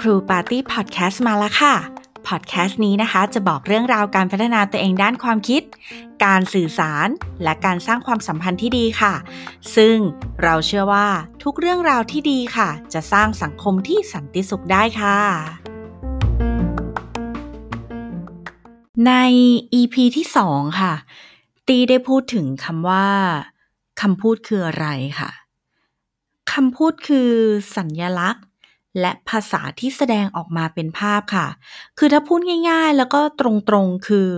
ครูปาร์ตี้พอดแคสต์มาแล้วค่ะ พอดแคสต์นี้นะคะจะบอกเรื่องราวการพัฒนาตัวเองด้านความคิด การสื่อสาร และการสร้างความสัมพันธ์ที่ดีค่ะ ซึ่งเราเชื่อว่าทุกเรื่องราวที่ดีค่ะ จะสร้างสังคมที่สันติสุขได้ค่ะ ใน EP ที่ 2 ค่ะ ตีได้พูดถึงคำว่า คำพูดคืออะไรค่ะคำพูดคือสัญญลักษณ์ และภาษาที่แสดงออกมาเป็นภาพค่ะ คือถ้าพูดง่ายๆ แล้วก็ตรงๆคือ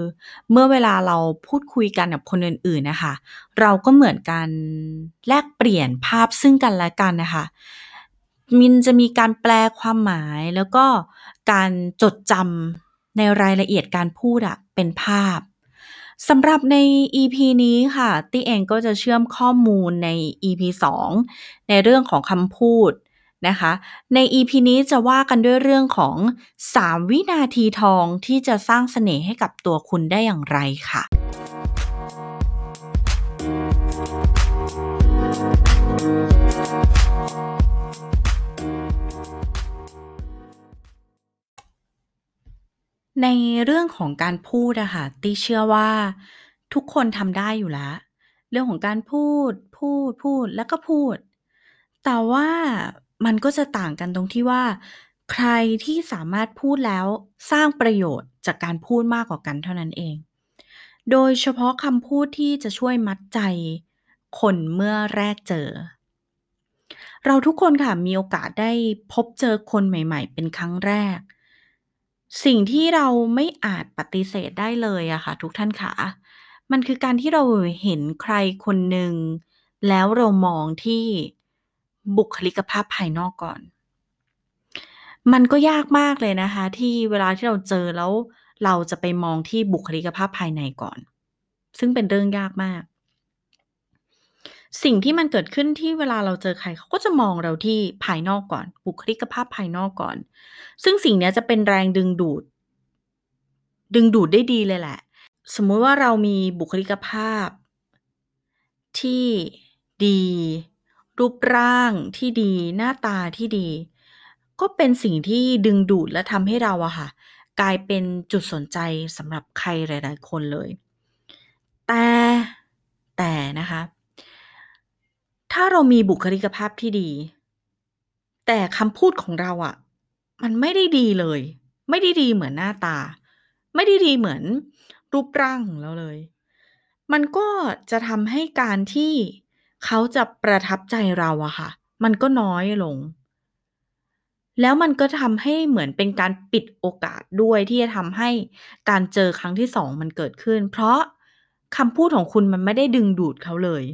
เมื่อเวลาเราพูดคุยกันกับคนอื่นๆนะคะ เราก็เหมือนกันแลกเปลี่ยนภาพซึ่งกันและกันนะคะมินจะมีการแปลความหมายแล้วก็การจดจำในรายละเอียดการพูดอะเป็นภาพ สำหรับใน EP นี้ค่ะตี้เองก็จะเชื่อมข้อมูลใน EP 2 ในเรื่องของคำพูดนะคะ ใน EP นี้จะว่ากันด้วยเรื่องของ 3 วินาทีทองที่จะสร้างเสน่ห์ให้กับตัวคุณได้อย่างไรค่ะ ในเรื่องของการพูดอะค่ะ ตี้เชื่อว่าทุกคนทำได้อยู่แล้ว เรื่องของการพูด พูด พูด แล้วก็พูด แต่ว่ามันก็จะต่างกันตรงที่ว่า ใครที่สามารถพูดแล้วสร้างประโยชน์จากการพูดมากกว่ากันเท่านั้นเอง โดยเฉพาะคำพูดที่จะช่วยมัดใจ คนเมื่อแรกเจอ เราทุกคนค่ะมีโอกาสได้พบเจอคนใหม่ ๆ เป็นครั้งแรก สิ่งที่เราไม่อาจปฏิเสธได้เลยอะค่ะทุกท่านคะมันคือการที่เราเห็นใครคนหนึ่ง แล้วเรามองที่บุคลิกภาพภายนอกก่อน มันก็ยากมากเลยนะคะ ที่เวลาที่เราเจอแล้ว เราจะไปมองที่บุคลิกภาพภายในก่อน ซึ่งเป็นเรื่องยากมาก สิ่งที่มันเกิดขึ้นที่เวลาเราเจอใครเขาก็จะมองเราที่ภายนอกก่อน บุคลิกภาพภายนอกก่อน ซึ่งสิ่งนี้จะเป็นแรงดึงดูด ดึงดูดได้ดีเลยแหละ สมมุติว่าเรามีบุคลิกภาพ ที่ดี รูปร่างที่ดี หน้าตาที่ดี ก็เป็นสิ่งที่ดึงดูดและทำให้เราอะค่ะ กลายเป็นจุดสนใจสำหรับใครหลาย ๆ คนเลย แต่แต่นะคะ ถ้าเรามีบุคลิกภาพที่ดี แต่คำพูดของเราอะมันไม่ได้ดีเลย ไม่ได้ดีเหมือนหน้าตา ไม่ได้ดีเหมือนรูปร่างของเราเลย มันก็จะทำให้การที่เขาจะประทับใจเราอะค่ะ มันก็น้อยลง แล้วมันก็ทำให้เหมือนเป็นการปิดโอกาสด้วยที่จะทำให้การเจอครั้งที่สองมันเกิดขึ้น เพราะคำพูดของคุณมันไม่ได้ดึงดูดเขาเลย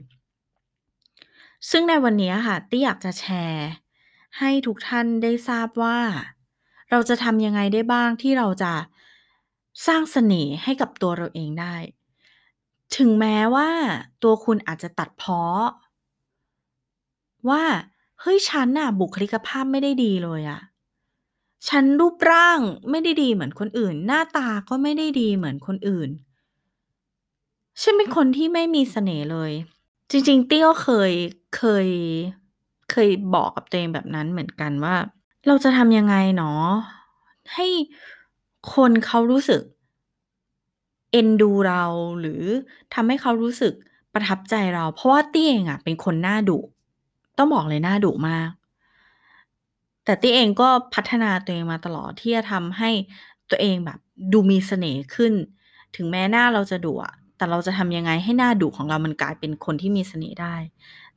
ซึ่งในวันนี้ค่ะตี้อยากจะแชร์ ให้ทุกท่านได้ทราบว่า เราจะทำยังไงได้บ้างที่เราจะสร้างเสน่ห์ให้กับตัวเราเองได้ ถึงแม้ว่าตัวคุณอาจจะตัดเพาะ ว่า เฮ้ยฉันน่ะ บุคลิกภาพไม่ได้ดีเลยอะฉันรูปร่างไม่ได้ดีเหมือนคนอื่น หน้าตาก็ไม่ได้ดีเหมือนคนอื่น ฉันเป็นคนที่ไม่มีเสน่ห์เลย จริงๆเตี้ยเคย เคย เคยบอกกับตัวเองแบบนั้นเหมือนกันว่า เราจะทำยังไงเนาะให้คนเขารู้สึก เอ็นดูเราหรือทำให้เขารู้สึกประทับใจเรา เพราะว่าเตี้ยเองอะเป็นคนหน้าดุ ต้องบอกเลยหน้าดุมาก แต่ตี้เองก็พัฒนาตัวเองมาตลอดที่จะทำให้ตัวเองแบบ ดูมีเสน่ห์ขึ้น ถึงแม้หน้าเราจะดุอะ แต่เราจะทำยังไงให้หน้าดุของเรามันกลายเป็นคนที่มีเสน่ห์ได้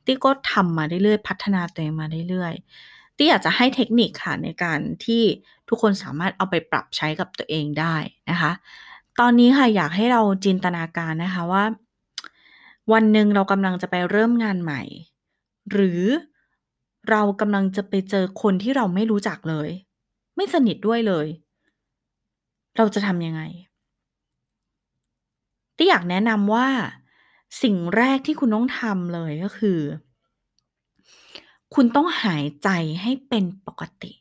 ตี้ก็ทำมาเรื่อยๆ พัฒนาตัวเองมาเรื่อยๆ ตี้อยากจะให้เทคนิคค่ะในการที่ทุกคนสามารถเอาไปปรับใช้กับตัวเองได้นะคะ ตอนนี้ค่ะอยากให้เราจินตนาการนะคะว่า วันหนึ่งเรากำลังจะไปเริ่มงานใหม่ หรือเรากำลังจะไปเจอคนที่เราไม่รู้จักเลย ไม่สนิทด้วยเลย เราจะทำยังไง ที่อยากแนะนำว่าสิ่งแรกที่คุณต้องทำเลยก็คือ คุณต้องหายใจให้เป็นปกติ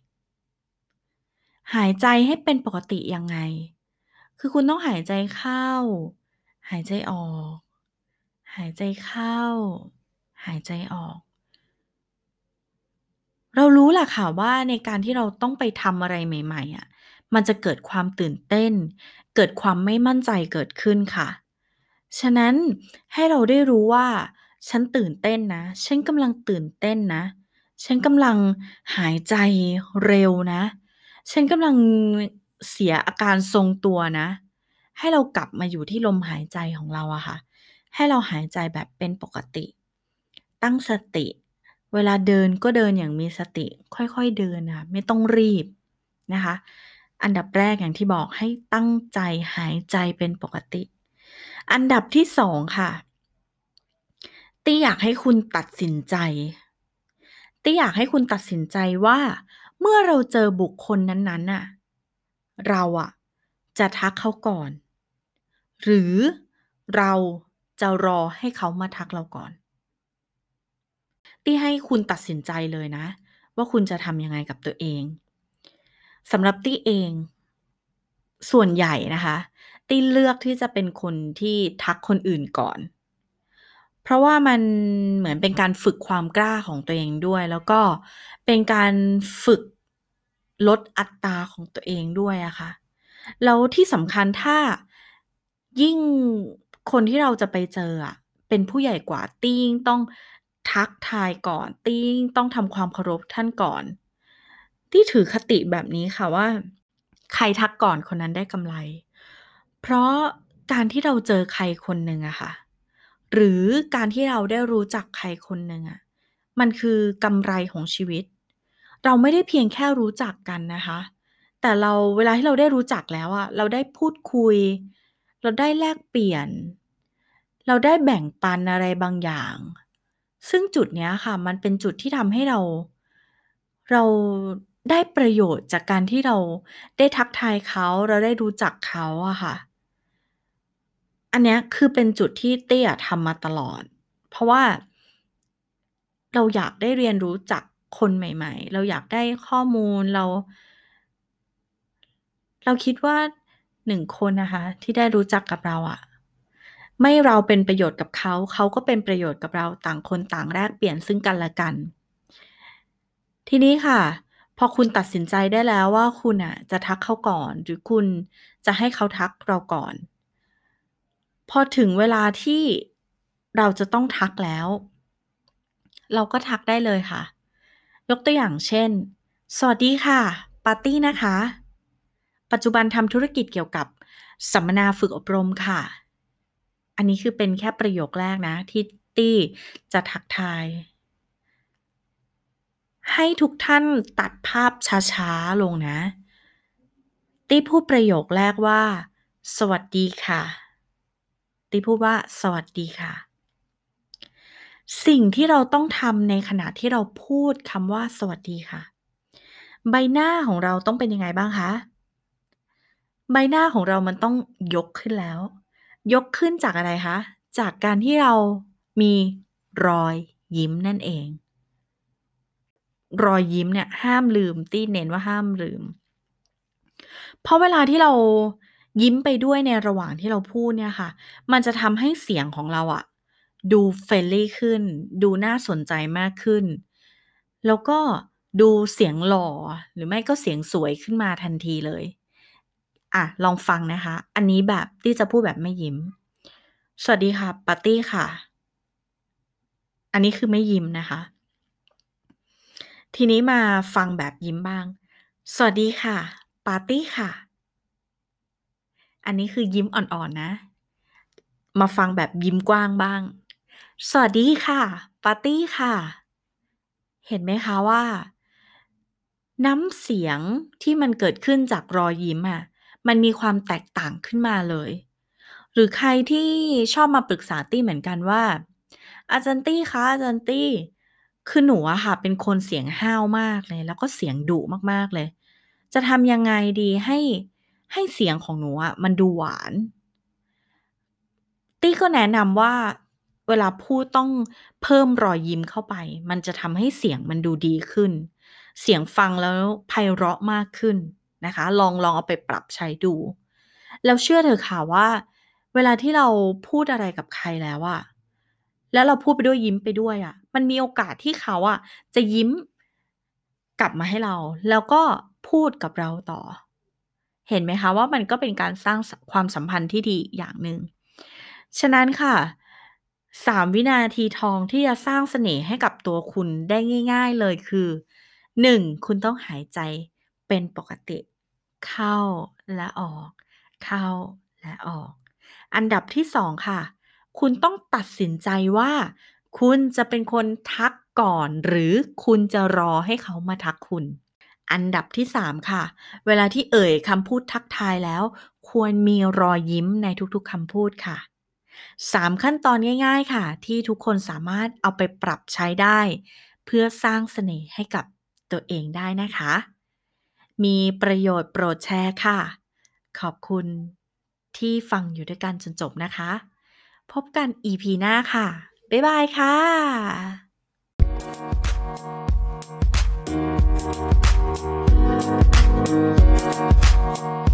หายใจให้เป็นปกติยังไง คือคุณต้องหายใจเข้า หายใจออก หายใจเข้า หายใจออก เรารู้แหละค่ะว่าในการที่เราต้องไปทำอะไรใหม่ ๆอะมันจะเกิดความตื่นเต้น เกิดความไม่มั่นใจเกิดขึ้นค่ะ ฉะนั้นให้เราได้รู้ว่า ฉันตื่นเต้นนะ ฉันกำลังตื่นเต้นนะ ฉันกำลังหายใจเร็วนะ ฉันกำลังเสียอาการทรงตัวนะ ให้เรากลับมาอยู่ที่ลมหายใจของเราอะค่ะ ให้เราหายใจแบบเป็นปกติ ตั้งสติ เวลาเดินก็เดินอย่างมีสติ ค่อยๆเดินค่ะไม่ต้องรีบนะคะ อันดับแรกอย่างที่บอกให้ตั้งใจหายใจเป็นปกติ อันดับที่2ค่ะตี้อยากให้คุณตัดสินใจตี้อยากให้คุณตัดสินใจว่า เมื่อเราเจอบุคคลนั้นๆน่ะ เราอะจะทักเขาก่อน หรือเราจะรอให้เขามาทักเราก่อน ตี้ให้คุณตัดสินใจเลยนะ ว่าคุณจะทำยังไงกับตัวเองสำหรับตี้เอง ส่วนใหญ่นะคะ ตี้เลือกที่จะเป็นคนที่ทักคนอื่นก่อน เพราะว่ามันเหมือนเป็นการฝึกความกล้าของตัวเองด้วย แล้วก็เป็นการฝึกลดอัตราของตัวเองด้วยอะค่ะแล้วที่สำคัญถ้ายิ่งคนที่เราจะไปเจออะเป็นผู้ใหญ่กว่าตี้งต้องทักทายก่อนตี้งต้องทำความเคารพท่านก่อนตี้ถือคติแบบนี้ค่ะว่า ใครทักก่อนคนนั้นได้กำไร เพราะการที่เราเจอใครคนหนึ่งอะค่ะ หรือการที่เราได้รู้จักใครคนหนึ่งอะ มันคือกำไรของชีวิต เราไม่ได้เพียงแค่รู้จักกันนะคะ แต่เราเวลาที่เราได้รู้จักแล้วอะ เราได้พูดคุย เราได้แลกเปลี่ยน เราได้แบ่งปันอะไรบางอย่าง ซึ่งจุดเนี้ยค่ะ มันเป็นจุดที่ทำให้เรา เราได้ประโยชน์จากการที่เราได้ทักทายเขา เราได้รู้จักเขาอะค่ะ อันเนี้ยคือเป็นจุดที่เตี้อะทำมาตลอด เพราะว่า เราอยากได้เรียนรู้จากคนใหม่ ๆ เราอยากได้ข้อมูลเรา เราคิดว่า1คนนะคะ ที่ได้รู้จักกับเราอะไม่เราเป็นประโยชน์กับเขา เขาก็เป็นประโยชน์กับเราต่างคนต่างแลกเปลี่ยนซึ่งกันและกัน ทีนี้ค่ะ พอคุณตัดสินใจได้แล้วว่าคุณน่ะ จะทักเขาก่อน หรือคุณจะให้เขาทักเราก่อน พอถึงเวลาที่เราจะต้องทักแล้ว เราก็ทักได้เลยค่ะ ยกตัวอย่างเช่น"สวัสดีค่ะ ปาร์ตี้นะคะ ปัจจุบันทำธุรกิจเกี่ยวกับสัมมนาฝึกอบรมค่ะ"อันนี้คือเป็นแค่ประโยคแรกนะ ที่ตี้จะทักทาย ให้ทุกท่านตัดภาพช้าๆลงนะ ตี้พูดประโยคแรกว่า"สวัสดีค่ะ" ตี้พูดว่า"สวัสดีค่ะ"สิ่งที่เราต้องทำในขณะที่เราพูดคำว่า"สวัสดีค่ะ"ใบหน้าของเราต้องเป็นยังไงบ้างคะ?ใบหน้าของเรามันต้องยกขึ้นแล้ว ยกขึ้นจากอะไรคะ?จากการที่เรามีรอยยิ้มนั่นเอง รอยยิ้มเนี่ยห้ามลืม ตี้เน้นว่าห้ามลืม เพราะเวลาที่เรา ยิ้มไปด้วยในระหว่างที่เราพูดเนี่ยค่ะ มันจะทำให้เสียงของเราอะดู friendly ขึ้น ดูน่าสนใจมากขึ้น แล้วก็ดูเสียงหล่อหรือไม่ก็เสียงสวยขึ้นมาทันทีเลยอะลองฟังนะคะ อันนี้แบบตี้จะพูดแบบไม่ยิ้ม"สวัสดีค่ะปาร์ตี้ค่ะ"อันนี้คือไม่ยิ้มนะคะ ทีนี้มาฟังแบบยิ้มบ้าง"สวัสดีค่ะปาร์ตี้ค่ะ" อันนี้คือยิ้มอ่อนๆนะ มาฟังแบบยิ้มกว้างบ้าง"สวัสดีค่ะปาร์ตี้ค่ะ"เห็นไหมคะว่า น้ำเสียงที่มันเกิดขึ้นจากรอยยิ้มอะมันมีความแตกต่างขึ้นมาเลย หรือใครที่ชอบมาปรึกษาตี้เหมือนกันว่า"อาจารย์ตี้คะอาจารย์ตี้คือหนูอะค่ะ เป็นคนเสียงห้าวมากเลย แล้วก็เสียงดุมากๆเลย จะทำยังไงดีให้ ให้เสียงของหนูอะมันดูหวาน"ตี้ก็แนะนำว่าเวลาพูดต้องเพิ่มรอยยิ้มเข้าไป มันจะทำให้เสียงมันดูดีขึ้น เสียงฟังแล้วไพเราะมากขึ้นนะคะ ลองลองเอาไปปรับใช้ดู แล้วเชื่อเถอะค่ะว่า เวลาที่เราพูดอะไรกับใครแล้วอะแล้วเราพูดไปด้วยยิ้มไปด้วยอะมันมีโอกาสที่เขาอะจะยิ้มกลับมาให้เรา แล้วก็พูดกับเราต่อ เห็นไหมคะว่ามันก็เป็นการสร้างความสัมพันธ์ที่ดีอย่างหนึ่ง ฉะนั้นค่ะ3วินาทีทองที่จะสร้างเสน่ห์ให้กับตัวคุณได้ง่าย ๆเลยคือ 1. คุณต้องหายใจเป็นปกติ เข้าและออก เข้าและออก อันดับที่ 2 ค่ะ คุณต้องตัดสินใจว่า คุณจะเป็นคนทักก่อน หรือคุณจะรอให้เขามาทักคุณ อันดับที่ 3 ค่ะ เวลาที่เอ่ยคำพูดทักทายแล้ว ควรมีรอยยิ้มในทุกๆคำพูดค่ะ 3 ขั้นตอนง่ายๆค่ะ ที่ทุกคนสามารถเอาไปปรับใช้ได้ เพื่อสร้างเสน่ห์ให้กับตัวเองได้นะคะ มีประโยชน์โปรดแชร์ค่ะ ขอบคุณที่ฟังอยู่ด้วยกันจนจบนะคะ พบกัน EP หน้าค่ะ บ๊ายบายค่ะ Thank you.